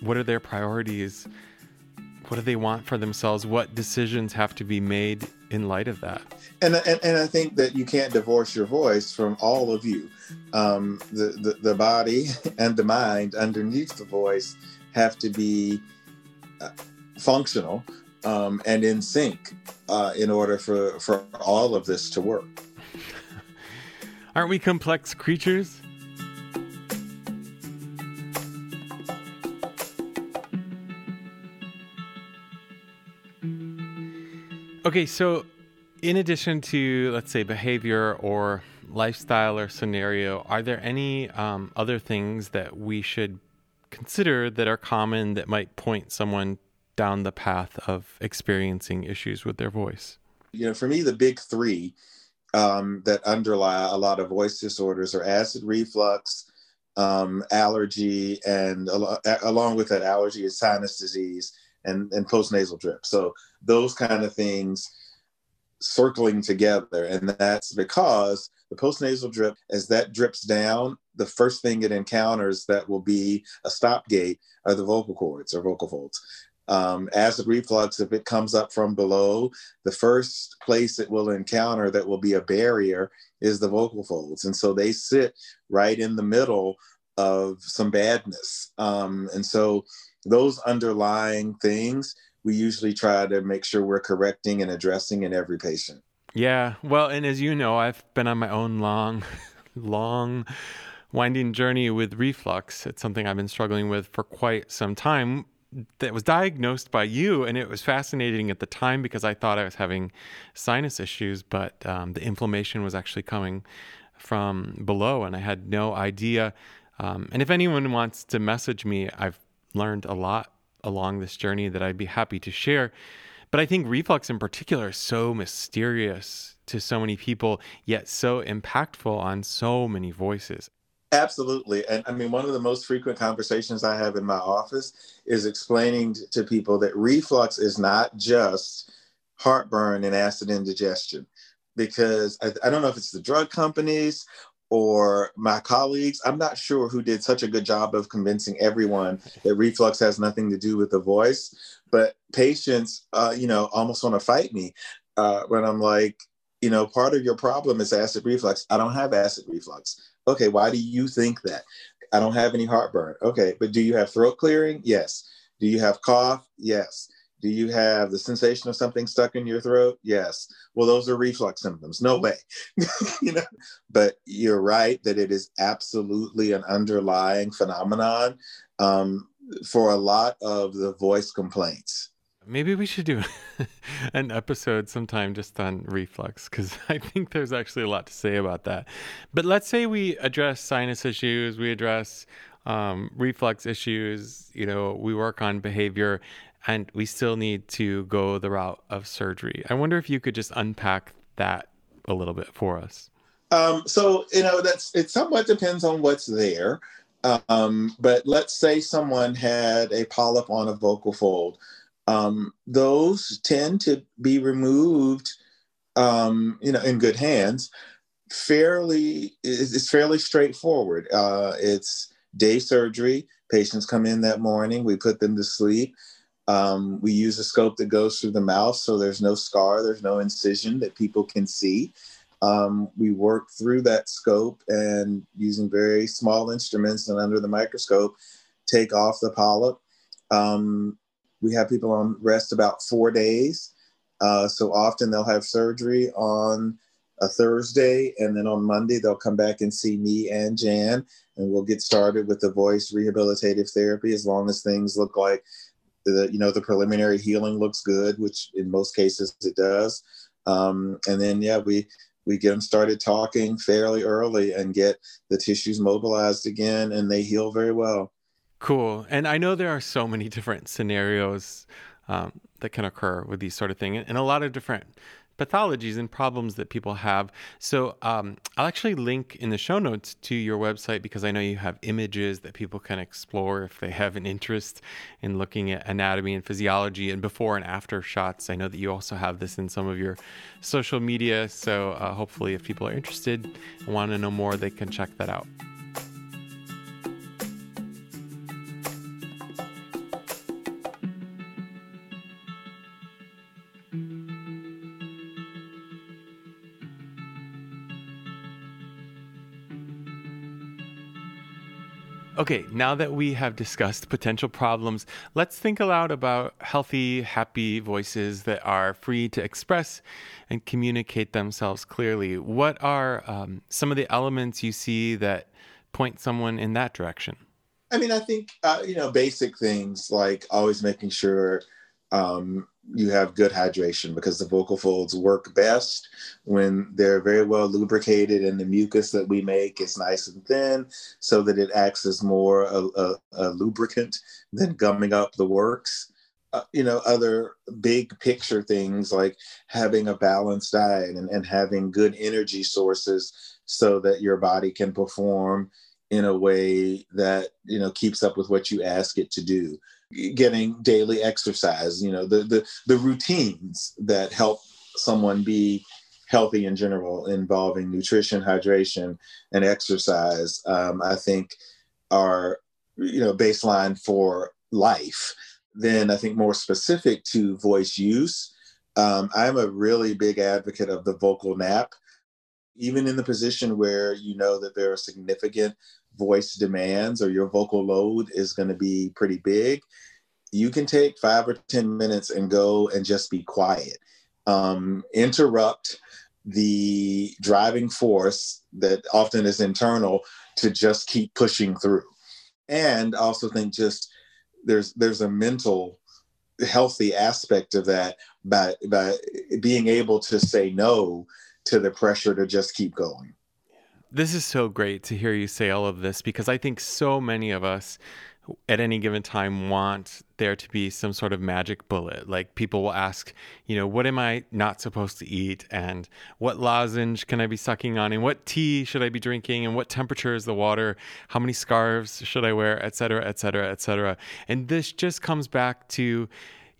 Speaker 2: What are their priorities? What do they want for themselves? What decisions have to be made in light of that?
Speaker 1: And, and, and I think that you can't divorce your voice from all of you. Um, the, the, the body and the mind underneath the voice have to be functional um, and in sync uh, in order for, for all of this to work.
Speaker 2: Aren't we complex creatures? Okay, so in addition to, let's say, behavior or lifestyle or scenario, are there any um, other things that we should consider that are common that might point someone down the path of experiencing issues with their voice?
Speaker 1: You know, for me, the big three um, that underlie a lot of voice disorders are acid reflux, um, allergy, and al- along with that allergy is sinus disease and, and postnasal drip. So those kind of things circling together. And that's because the postnasal drip, as that drips down, the first thing it encounters that will be a stop gate are the vocal cords or vocal folds. Um, acid reflux, if it comes up from below, the first place it will encounter that will be a barrier is the vocal folds. And so they sit right in the middle of some badness. Um, and so those underlying things, we usually try to make sure we're correcting and addressing in every patient.
Speaker 2: Yeah. Well, and as you know, I've been on my own long, long, winding journey with reflux. It's something I've been struggling with for quite some time that was diagnosed by you, and it was fascinating at the time because I thought I was having sinus issues, but um, the inflammation was actually coming from below, and I had no idea. Um, and if anyone wants to message me, I've learned a lot along this journey that I'd be happy to share. But I think reflux in particular is so mysterious to so many people, yet so impactful on so many voices.
Speaker 1: Absolutely. And I mean, one of the most frequent conversations I have in my office is explaining to people that reflux is not just heartburn and acid indigestion. Because I, I don't know if it's the drug companies or my colleagues, I'm not sure who did such a good job of convincing everyone that reflux has nothing to do with the voice. But patients, uh, you know, almost want to fight me uh, when I'm like, you know, part of your problem is acid reflux. I don't have acid reflux. Okay, why do you think that? I don't have any heartburn. Okay, but do you have throat clearing? Yes. Do you have cough? Yes. Do you have the sensation of something stuck in your throat? Yes. Well, those are reflux symptoms. No way. you know, but you're right that it is absolutely an underlying phenomenon um, for a lot of the voice complaints.
Speaker 2: Maybe we should do an episode sometime just on reflux because I think there's actually a lot to say about that. But let's say we address sinus issues, we address um, reflux issues, you know, we work on behavior, and we still need to go the route of surgery. I wonder if you could just unpack that a little bit for us.
Speaker 1: Um, so, you know, that's it somewhat depends on what's there. Um, but let's say someone had a polyp on a vocal fold um, those tend to be removed, um, you know, in good hands. Fairly, it's fairly straightforward. Uh, it's day surgery. Patients come in that morning. We put them to sleep. Um, we use a scope that goes through the mouth, so there's no scar, there's no incision that people can see. Um, we work through that scope and using very small instruments and under the microscope, take off the polyp. Um, we have people on rest about four days. Uh, so often they'll have surgery on a Thursday, and then on Monday they'll come back and see me and Jan, and we'll get started with the voice rehabilitative therapy as long as things look like the you know the preliminary healing looks good, which in most cases it does. Um, and then yeah, we we get them started talking fairly early and get the tissues mobilized again, and they heal very well.
Speaker 2: Cool. And I know there are so many different scenarios um, that can occur with these sort of things and a lot of different pathologies and problems that people have. So um, I'll actually link in the show notes to your website because I know you have images that people can explore if they have an interest in looking at anatomy and physiology and before and after shots. I know that you also have this in some of your social media. So uh, hopefully, if people are interested and want to know more, they can check that out. Okay, now that we have discussed potential problems, let's think aloud about healthy, happy voices that are free to express and communicate themselves clearly. What are um, some of the elements you see that point someone in that direction?
Speaker 1: I mean, I think, uh, you know, basic things like always making sure um, you have good hydration because the vocal folds work best when they're very well lubricated and the mucus that we make is nice and thin so that it acts as more a, a, a lubricant than gumming up the works. Uh, you know other big picture things like having a balanced diet and, and having good energy sources so that your body can perform in a way that you know keeps up with what you ask it to do getting daily exercise you know the the, the routines that help someone be healthy in general involving nutrition hydration and exercise um, i think are you know baseline for life then I think more specific to voice use, um, I'm a really big advocate of the vocal nap. Even in the position where you know that there are significant voice demands or your vocal load is going to be pretty big, you can take five or 10 minutes and go and just be quiet. Um, interrupt the driving force that often is internal to just keep pushing through. And also think just there's there's a mental healthy aspect of that by by being able to say no to the pressure to just keep going.
Speaker 2: This is so great to hear you say all of this because I think so many of us at any given time want there to be some sort of magic bullet. Like people will ask, you know, what am I not supposed to eat? And what lozenge can I be sucking on? And what tea should I be drinking? And what temperature is the water? How many scarves should I wear? Et cetera, et cetera, et cetera. And this just comes back to,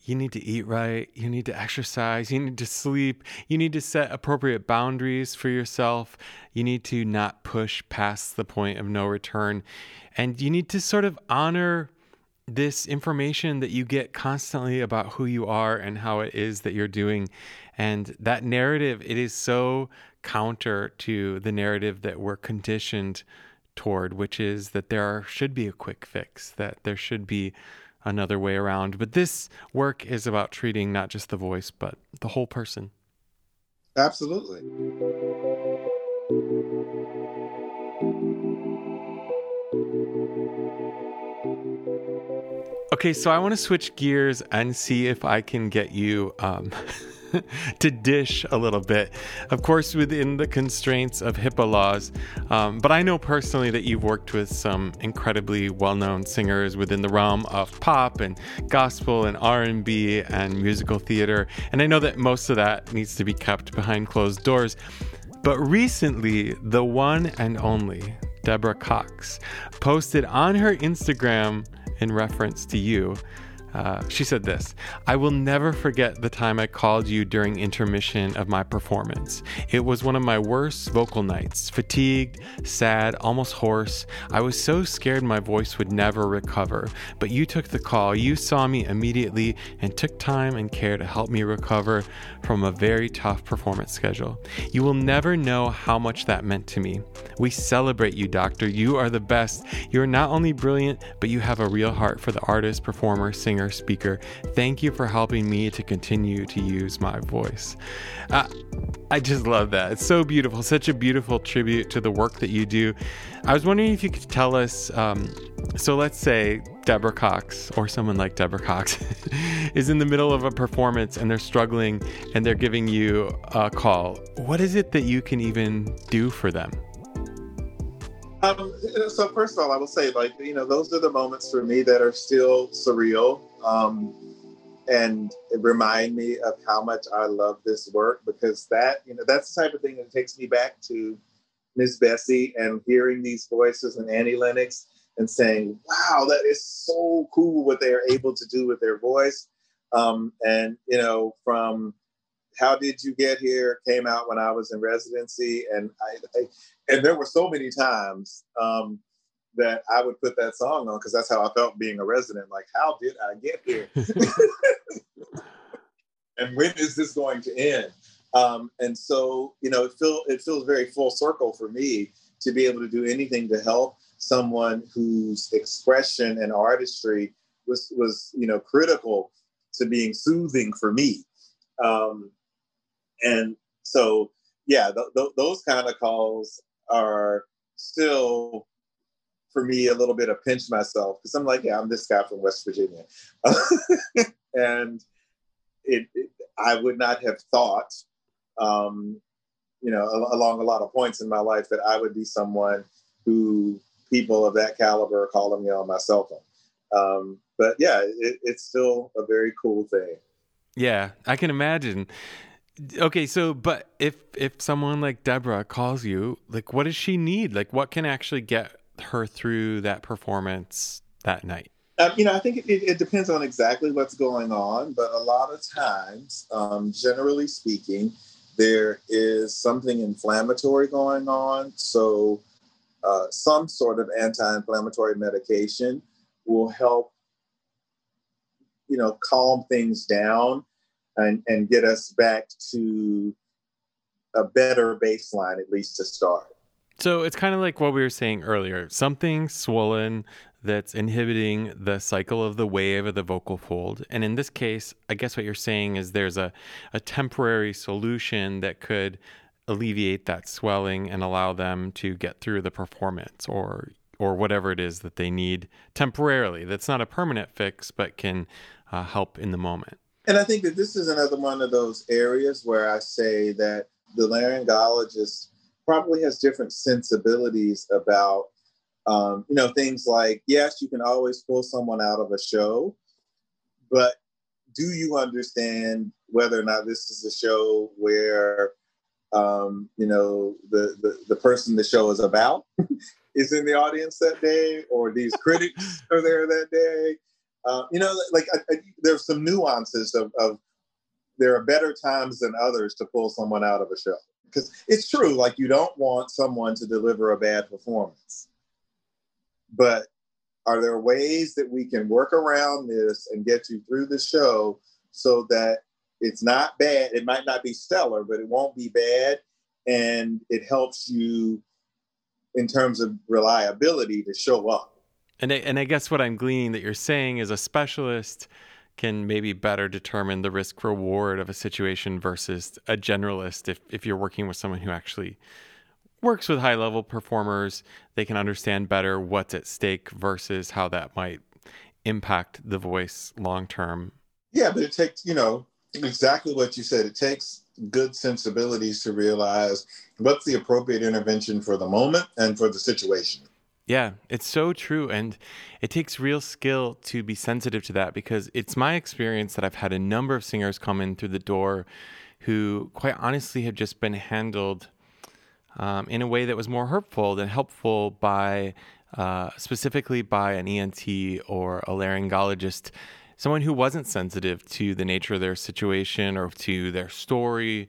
Speaker 2: you need to eat right, you need to exercise, you need to sleep, you need to set appropriate boundaries for yourself, you need to not push past the point of no return, and you need to sort of honor this information that you get constantly about who you are and how it is that you're doing. And that narrative, it is so counter to the narrative that we're conditioned toward, which is that there should be a quick fix, that there should be another way around. But this work is about treating not just the voice, but the whole person.
Speaker 1: Absolutely.
Speaker 2: Okay, so I want to switch gears and see if I can get you um, to dish a little bit. Of course, within the constraints of HIPAA laws. Um, but I know personally that you've worked with some incredibly well-known singers within the realm of pop and gospel and R&B and musical theater. And I know that most of that needs to be kept behind closed doors. But recently, the one and only Deborah Cox posted on her Instagram in reference to you uh, she said this I will never forget the time I called you during intermission of my performance. It was one of my worst vocal nights, fatigued, sad, almost hoarse. I was so scared my voice would never recover. But you took the call. You saw me immediately and took time and care to help me recover from a very tough performance schedule. You will never know how much that meant to me. We celebrate you, Doctor. You are the best. You are not only brilliant, but you have a real heart for the artist, performer, singer, speaker. Thank you for helping me to continue to use my voice. Uh, I just love that. It's so beautiful. Such a beautiful tribute to the work that you do. I was wondering if you could tell us. Um, so let's say Deborah Cox or someone like Deborah Cox is in the middle of a performance and they're struggling and they're giving you a call. What is it that you can even do for them?
Speaker 1: Um, so first of all, I will say, like you know, those are the moments for me that are still surreal, um, and remind me of how much I love this work because that you know that's the type of thing that takes me back to Miss Bessie and hearing these voices and Annie Lennox and saying, "Wow, that is so cool what they are able to do with their voice," um, and you know, from how did you get here came out when I was in residency, and I, I and there were so many times um, that I would put that song on because that's how I felt being a resident. Like, how did I get here? and when is this going to end? Um, and so, you know, it feel it feels very full circle for me to be able to do anything to help someone whose expression and artistry was was you know critical to being soothing for me. Um, and so, yeah, th- th- those kind of calls are still for me a little bit of pinch myself because I'm like, yeah, I'm this guy from West Virginia, and it, it, I would not have thought, um, you know, along a lot of points in my life that I would be someone who people of that caliber are calling me on my cell phone. Um, but yeah, it, it's still a very cool thing.
Speaker 2: Yeah, I can imagine. Okay, so but if if someone like Deborah calls you, like what does she need? Like what can actually get her through that performance that night?
Speaker 1: Um, you know, I think it, it, depends on exactly what's going on, but a lot of times, um, generally speaking, there is something inflammatory going on. So, uh, some sort of anti-inflammatory medication will help, you know, calm things down and, and get us back to a better baseline, at least to start.
Speaker 2: So it's kind of like what we were saying earlier something swollen that's inhibiting the cycle of the wave of the vocal fold. And in this case, I guess what you're saying is there's a, a temporary solution that could alleviate that swelling and allow them to get through the performance or or whatever it is that they need temporarily. That's not a permanent fix, but can uh, help in the moment.
Speaker 1: And I think that this is another one of those areas where I say that the laryngologist probably has different sensibilities about, um, you know, things like, yes, you can always pull someone out of a show, but do you understand whether or not this is a show where, um, you know, the, the, the person the show is about is in the audience that day, or these critics are there that day? Uh, you know, like I, I, there's some nuances of, of there are better times than others to pull someone out of a show because it's true. Like you don't want someone to deliver a bad performance, but are there ways that we can work around this and get you through the show so that it's not bad? It might not be stellar, but it won't be bad, and it helps you in terms of reliability to show up.
Speaker 2: And I, and I guess what I'm gleaning that you're saying is a specialist can maybe better determine the risk reward of a situation versus a generalist. If if you're working with someone who actually works with high level performers, they can understand better what's at stake versus how that might impact the voice long term.
Speaker 1: Yeah, but it takes, you know, exactly what you said. It takes good sensibilities to realize what's the appropriate intervention for the moment and for the situation.
Speaker 2: Yeah, it's so true. And it takes real skill to be sensitive to that because it's my experience that I've had a number of singers come in through the door who, quite honestly, have just been handled um, in a way that was more hurtful than helpful by, uh, specifically by an ENT or a laryngologist, someone who wasn't sensitive to the nature of their situation or to their story,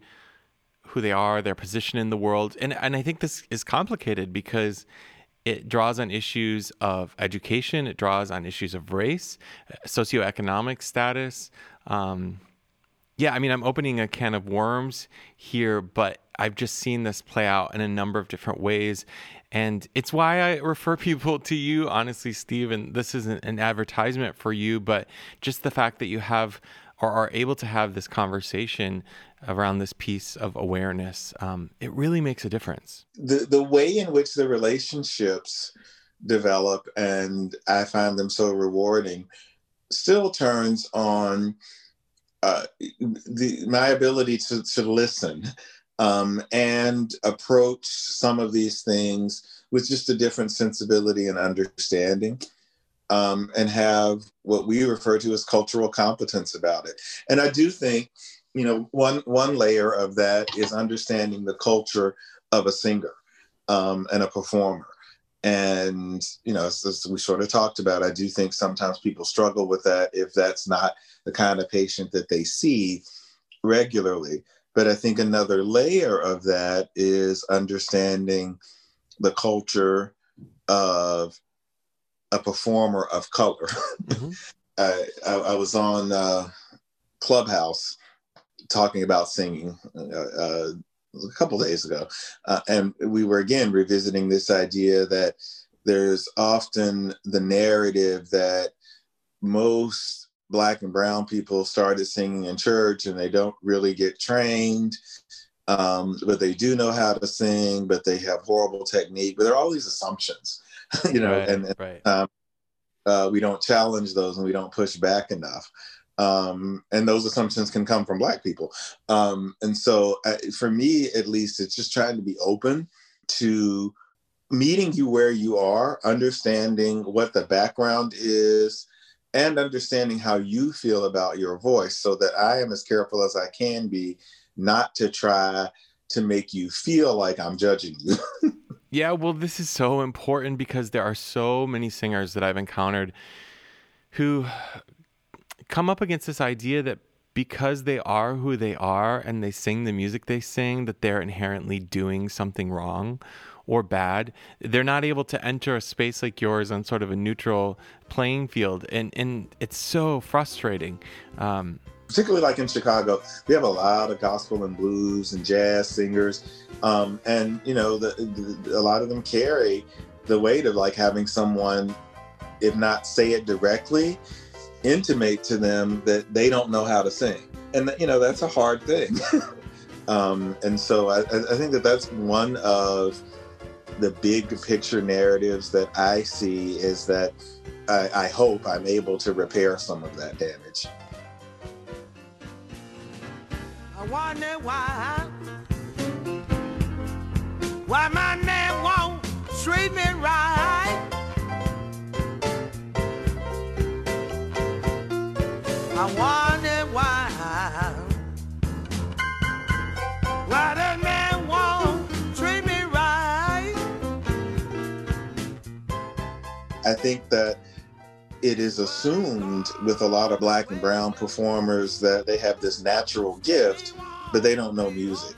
Speaker 2: who they are, their position in the world. And, and I think this is complicated because it draws on issues of education, it draws on issues of race, socioeconomic status. Um, yeah, I mean, I'm opening a can of worms here, but I've just seen this play out in a number of different ways. And it's why I refer people to you, honestly, Steve. And this isn't an advertisement for you, but just the fact that you have or are able to have this conversation around this piece of awareness, um, it really makes a difference.
Speaker 1: The the way in which the relationships develop, and I find them so rewarding, still turns on uh, the my ability to to listen um, and approach some of these things with just a different sensibility and understanding. Um, and have what we refer to as cultural competence about it. And I do think you know, one one layer of that is understanding the culture of a singer um, and a performer. And you know, as, as, we sort of talked about, I do think sometimes people struggle with that if that's not the kind of patient that they see regularly. But I think another layer of that is understanding the culture of a performer of color. Mm-hmm. I, I, I, was on uh, Clubhouse talking about singing uh, uh, a couple days ago, uh, and we were again revisiting this idea that there's often the narrative that most black and brown people started singing in church and they don't really get trained um, but they do know how to sing but they have horrible technique but there are all these assumptions you know right, and, and right. Um, uh, we don't challenge those and we don't push back enough um, and those assumptions can come from black people um, and so uh, for me at least it's just trying to be open to meeting you where you are, understanding what the background is, and understanding how you feel about your voice so that I am as careful as I can be not to try to make you feel like I'm judging you.
Speaker 2: yeah, well, this is so important because there are so many singers that I've encountered who come up against this idea that because they are who they are and they sing the music they sing, that they're inherently doing something wrong or bad. They're not able to enter a space like yours on sort of a neutral playing field, and and it's so frustrating. Um,
Speaker 1: Particularly like in Chicago, we have a lot of gospel and blues and jazz singers, um, and you know, the, the, a lot of them carry the weight of like having someone, if not say it directly, intimate to them that they don't know how to sing, and you know that's a hard thing. um, and so I, I think that that's one of the big picture narratives that I see is that I, I hope I'm able to repair some of that damage. I wonder why, why my man won't treat me right. I wonder why, why the man won't treat me right. I think that it is assumed with a lot of black and brown performers that they have this natural gift, but they don't know music.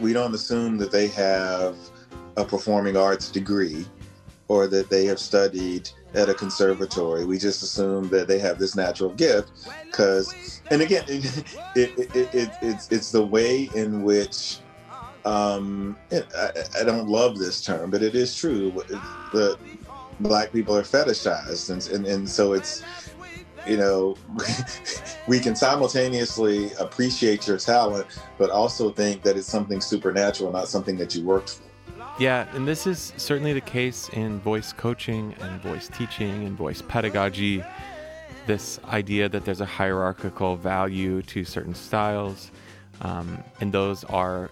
Speaker 1: We don't assume that they have a performing arts degree or that they have studied at a conservatory. We just assume that they have this natural gift because, and again, it, it, it, it, it's, it's the way in which um, I, I, don't love this term, but it is true. The black people are fetishized and, and, and so it's you know we can simultaneously appreciate your talent but also think that it's something supernatural not something that you worked for
Speaker 2: yeah and this is certainly the case in voice coaching and voice teaching and voice pedagogy this idea that there's a hierarchical value to certain styles um, and those are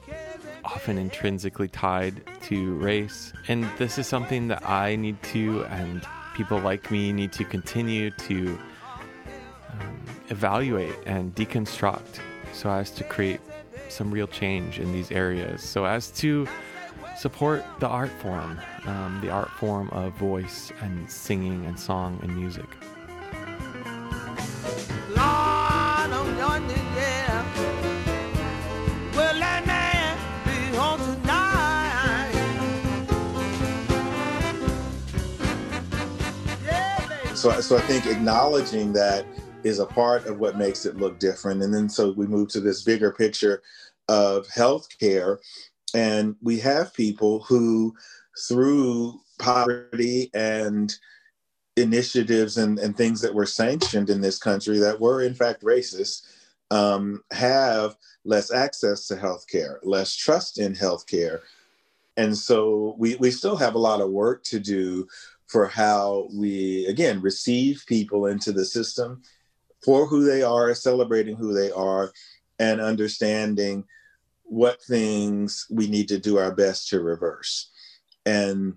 Speaker 2: often intrinsically tied to race. And this is something that I need to, and people like me need to continue to um, evaluate and deconstruct so as to create some real change in these areas, so as to support the art form, um, the art form of voice and singing and song and music.
Speaker 1: so so I think acknowledging that is a part of what makes it look different. And then so we move to this bigger picture of healthcare, and we have people who, through poverty and initiatives and, and things that were sanctioned in this country that were in fact racist, um, have less access to healthcare, less trust in healthcare. And so we, we still have a lot of work to do for how we, again, receive people into the system for who they are, celebrating who they are, and understanding what things we need to do our best to reverse. And,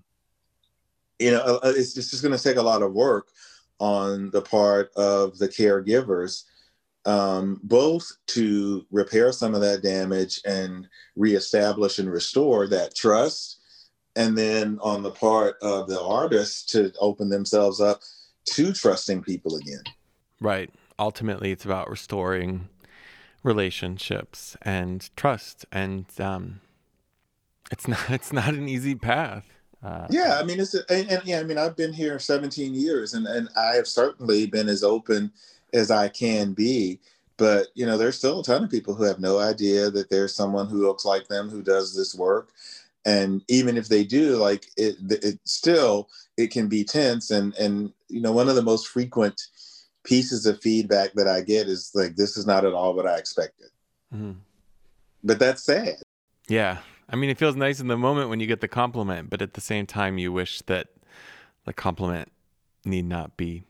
Speaker 1: you know, uh, it's, it's just going to take a lot of work on the part of the caregivers, um, both to repair some of that damage and reestablish and restore that trust and then on the part of the artists to open themselves up to trusting people again.
Speaker 2: Right. Ultimately, it's about restoring relationships and trust, and um, it's not it's not an easy path.
Speaker 1: Uh, yeah, I mean, it's a, and, and, yeah, I mean, I've been here 17 years, and and I have certainly been as open as I can be. But you know, there's still a ton of people who have no idea that there's someone who looks like them who does this work and even if they do like it it still it can be tense and and you know one of the most frequent pieces of feedback that i get is like this is not at all what i expected mm-hmm. but that's sad
Speaker 2: yeah i mean it feels nice in the moment when you get the compliment but at the same time you wish that the compliment need not be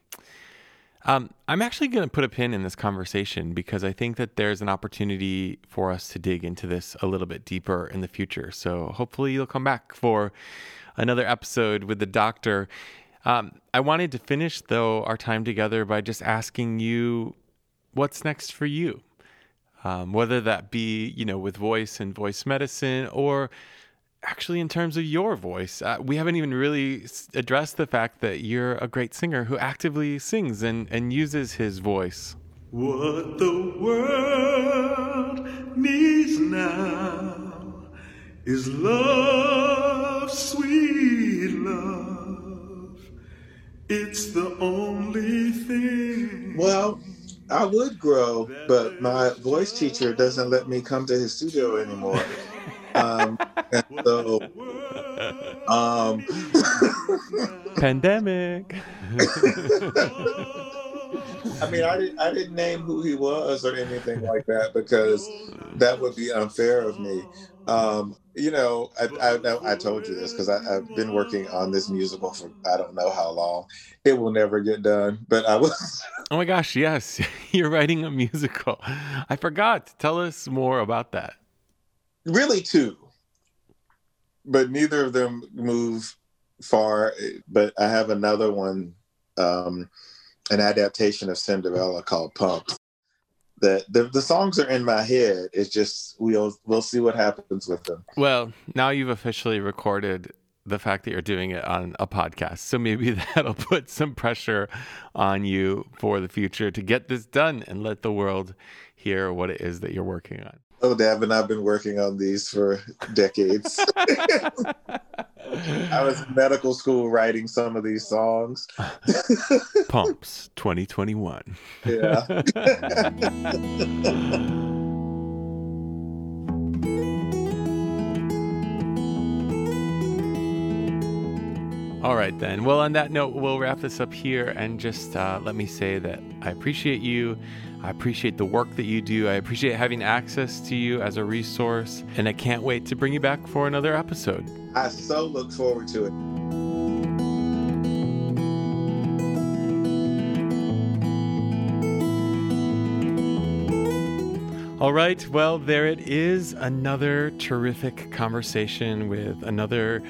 Speaker 2: Um, I'm actually going to put a pin in this conversation because I think that there's an opportunity for us to dig into this a little bit deeper in the future. So hopefully you'll come back for another episode with the doctor. Um, I wanted to finish, though, our time together by just asking you what's next for you. Um, whether that be, you know, with voice and voice medicine or actually in terms of your voice. Uh, we haven't even really addressed the fact that you're a great singer who actively sings and, and uses his voice.
Speaker 3: What the world needs now is love, sweet love. It's the only thing.
Speaker 1: Well, I would grow, but my voice teacher doesn't let me come to his studio anymore. Um, so, um,
Speaker 2: pandemic.
Speaker 1: I mean, I didn't, I didn't name who he was or anything like that because that would be unfair of me. Um, you know, I, I, I told you this because I've been working on this musical for I don't know how long. It will never get done, but I was.
Speaker 2: oh my gosh! Yes, you're writing a musical. I forgot. Tell us more about that
Speaker 1: really two, but neither of them move far. But I have another one, um, an adaptation of Cinderella called Pumps. That the, the songs are in my head. It's just we'll we'll see what happens with them.
Speaker 2: Well, now you've officially recorded the fact that you're doing it on a podcast. So maybe that'll put some pressure on you for the future to get this done and let the world hear what it is that you're working on.
Speaker 1: Oh, Davin, I've been working on these for decades. I was in medical school writing some of these songs.
Speaker 2: Pumps 2021.
Speaker 1: Yeah.
Speaker 2: All right, then. Well, on that note, we'll wrap this up here and just uh, let me say that I appreciate you. I appreciate the work that you do. I appreciate having access to you as a resource. And I can't wait to bring you back for another episode.
Speaker 1: I so look forward to it.
Speaker 2: All right, well, there it is. Another terrific conversation with another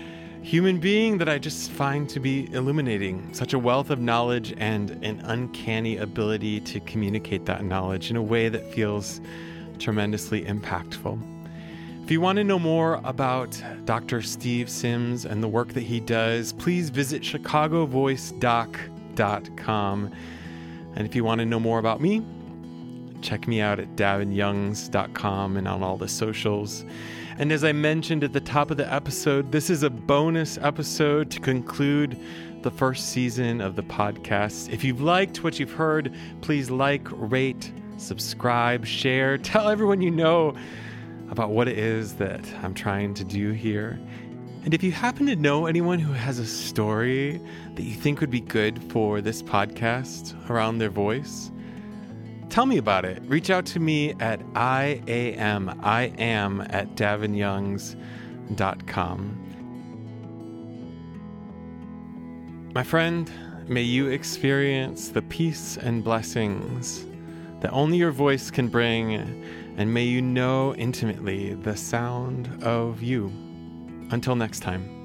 Speaker 2: human being that I just find to be illuminating. Such a wealth of knowledge and an uncanny ability to communicate that knowledge in a way that feels tremendously impactful. If you want to know more about Dr. Steve Sims and the work that he does, please visit chicagovoicedoc.com. And if you want to know more about me, check me out at davinyoungs.com and on all the socials. And as I mentioned at the top of the episode, this is a bonus episode to conclude the first season of the podcast. If you've liked what you've heard, please like, rate, subscribe, share, tell everyone you know about what it is that I'm trying to do here. And if you happen to know anyone who has a story that you think would be good for this podcast around their voice, Tell me about it. Reach out to me at I am, I am at davinyoungs.com. My friend, may you experience the peace and blessings that only your voice can bring, and may you know intimately the sound of you. Until next time.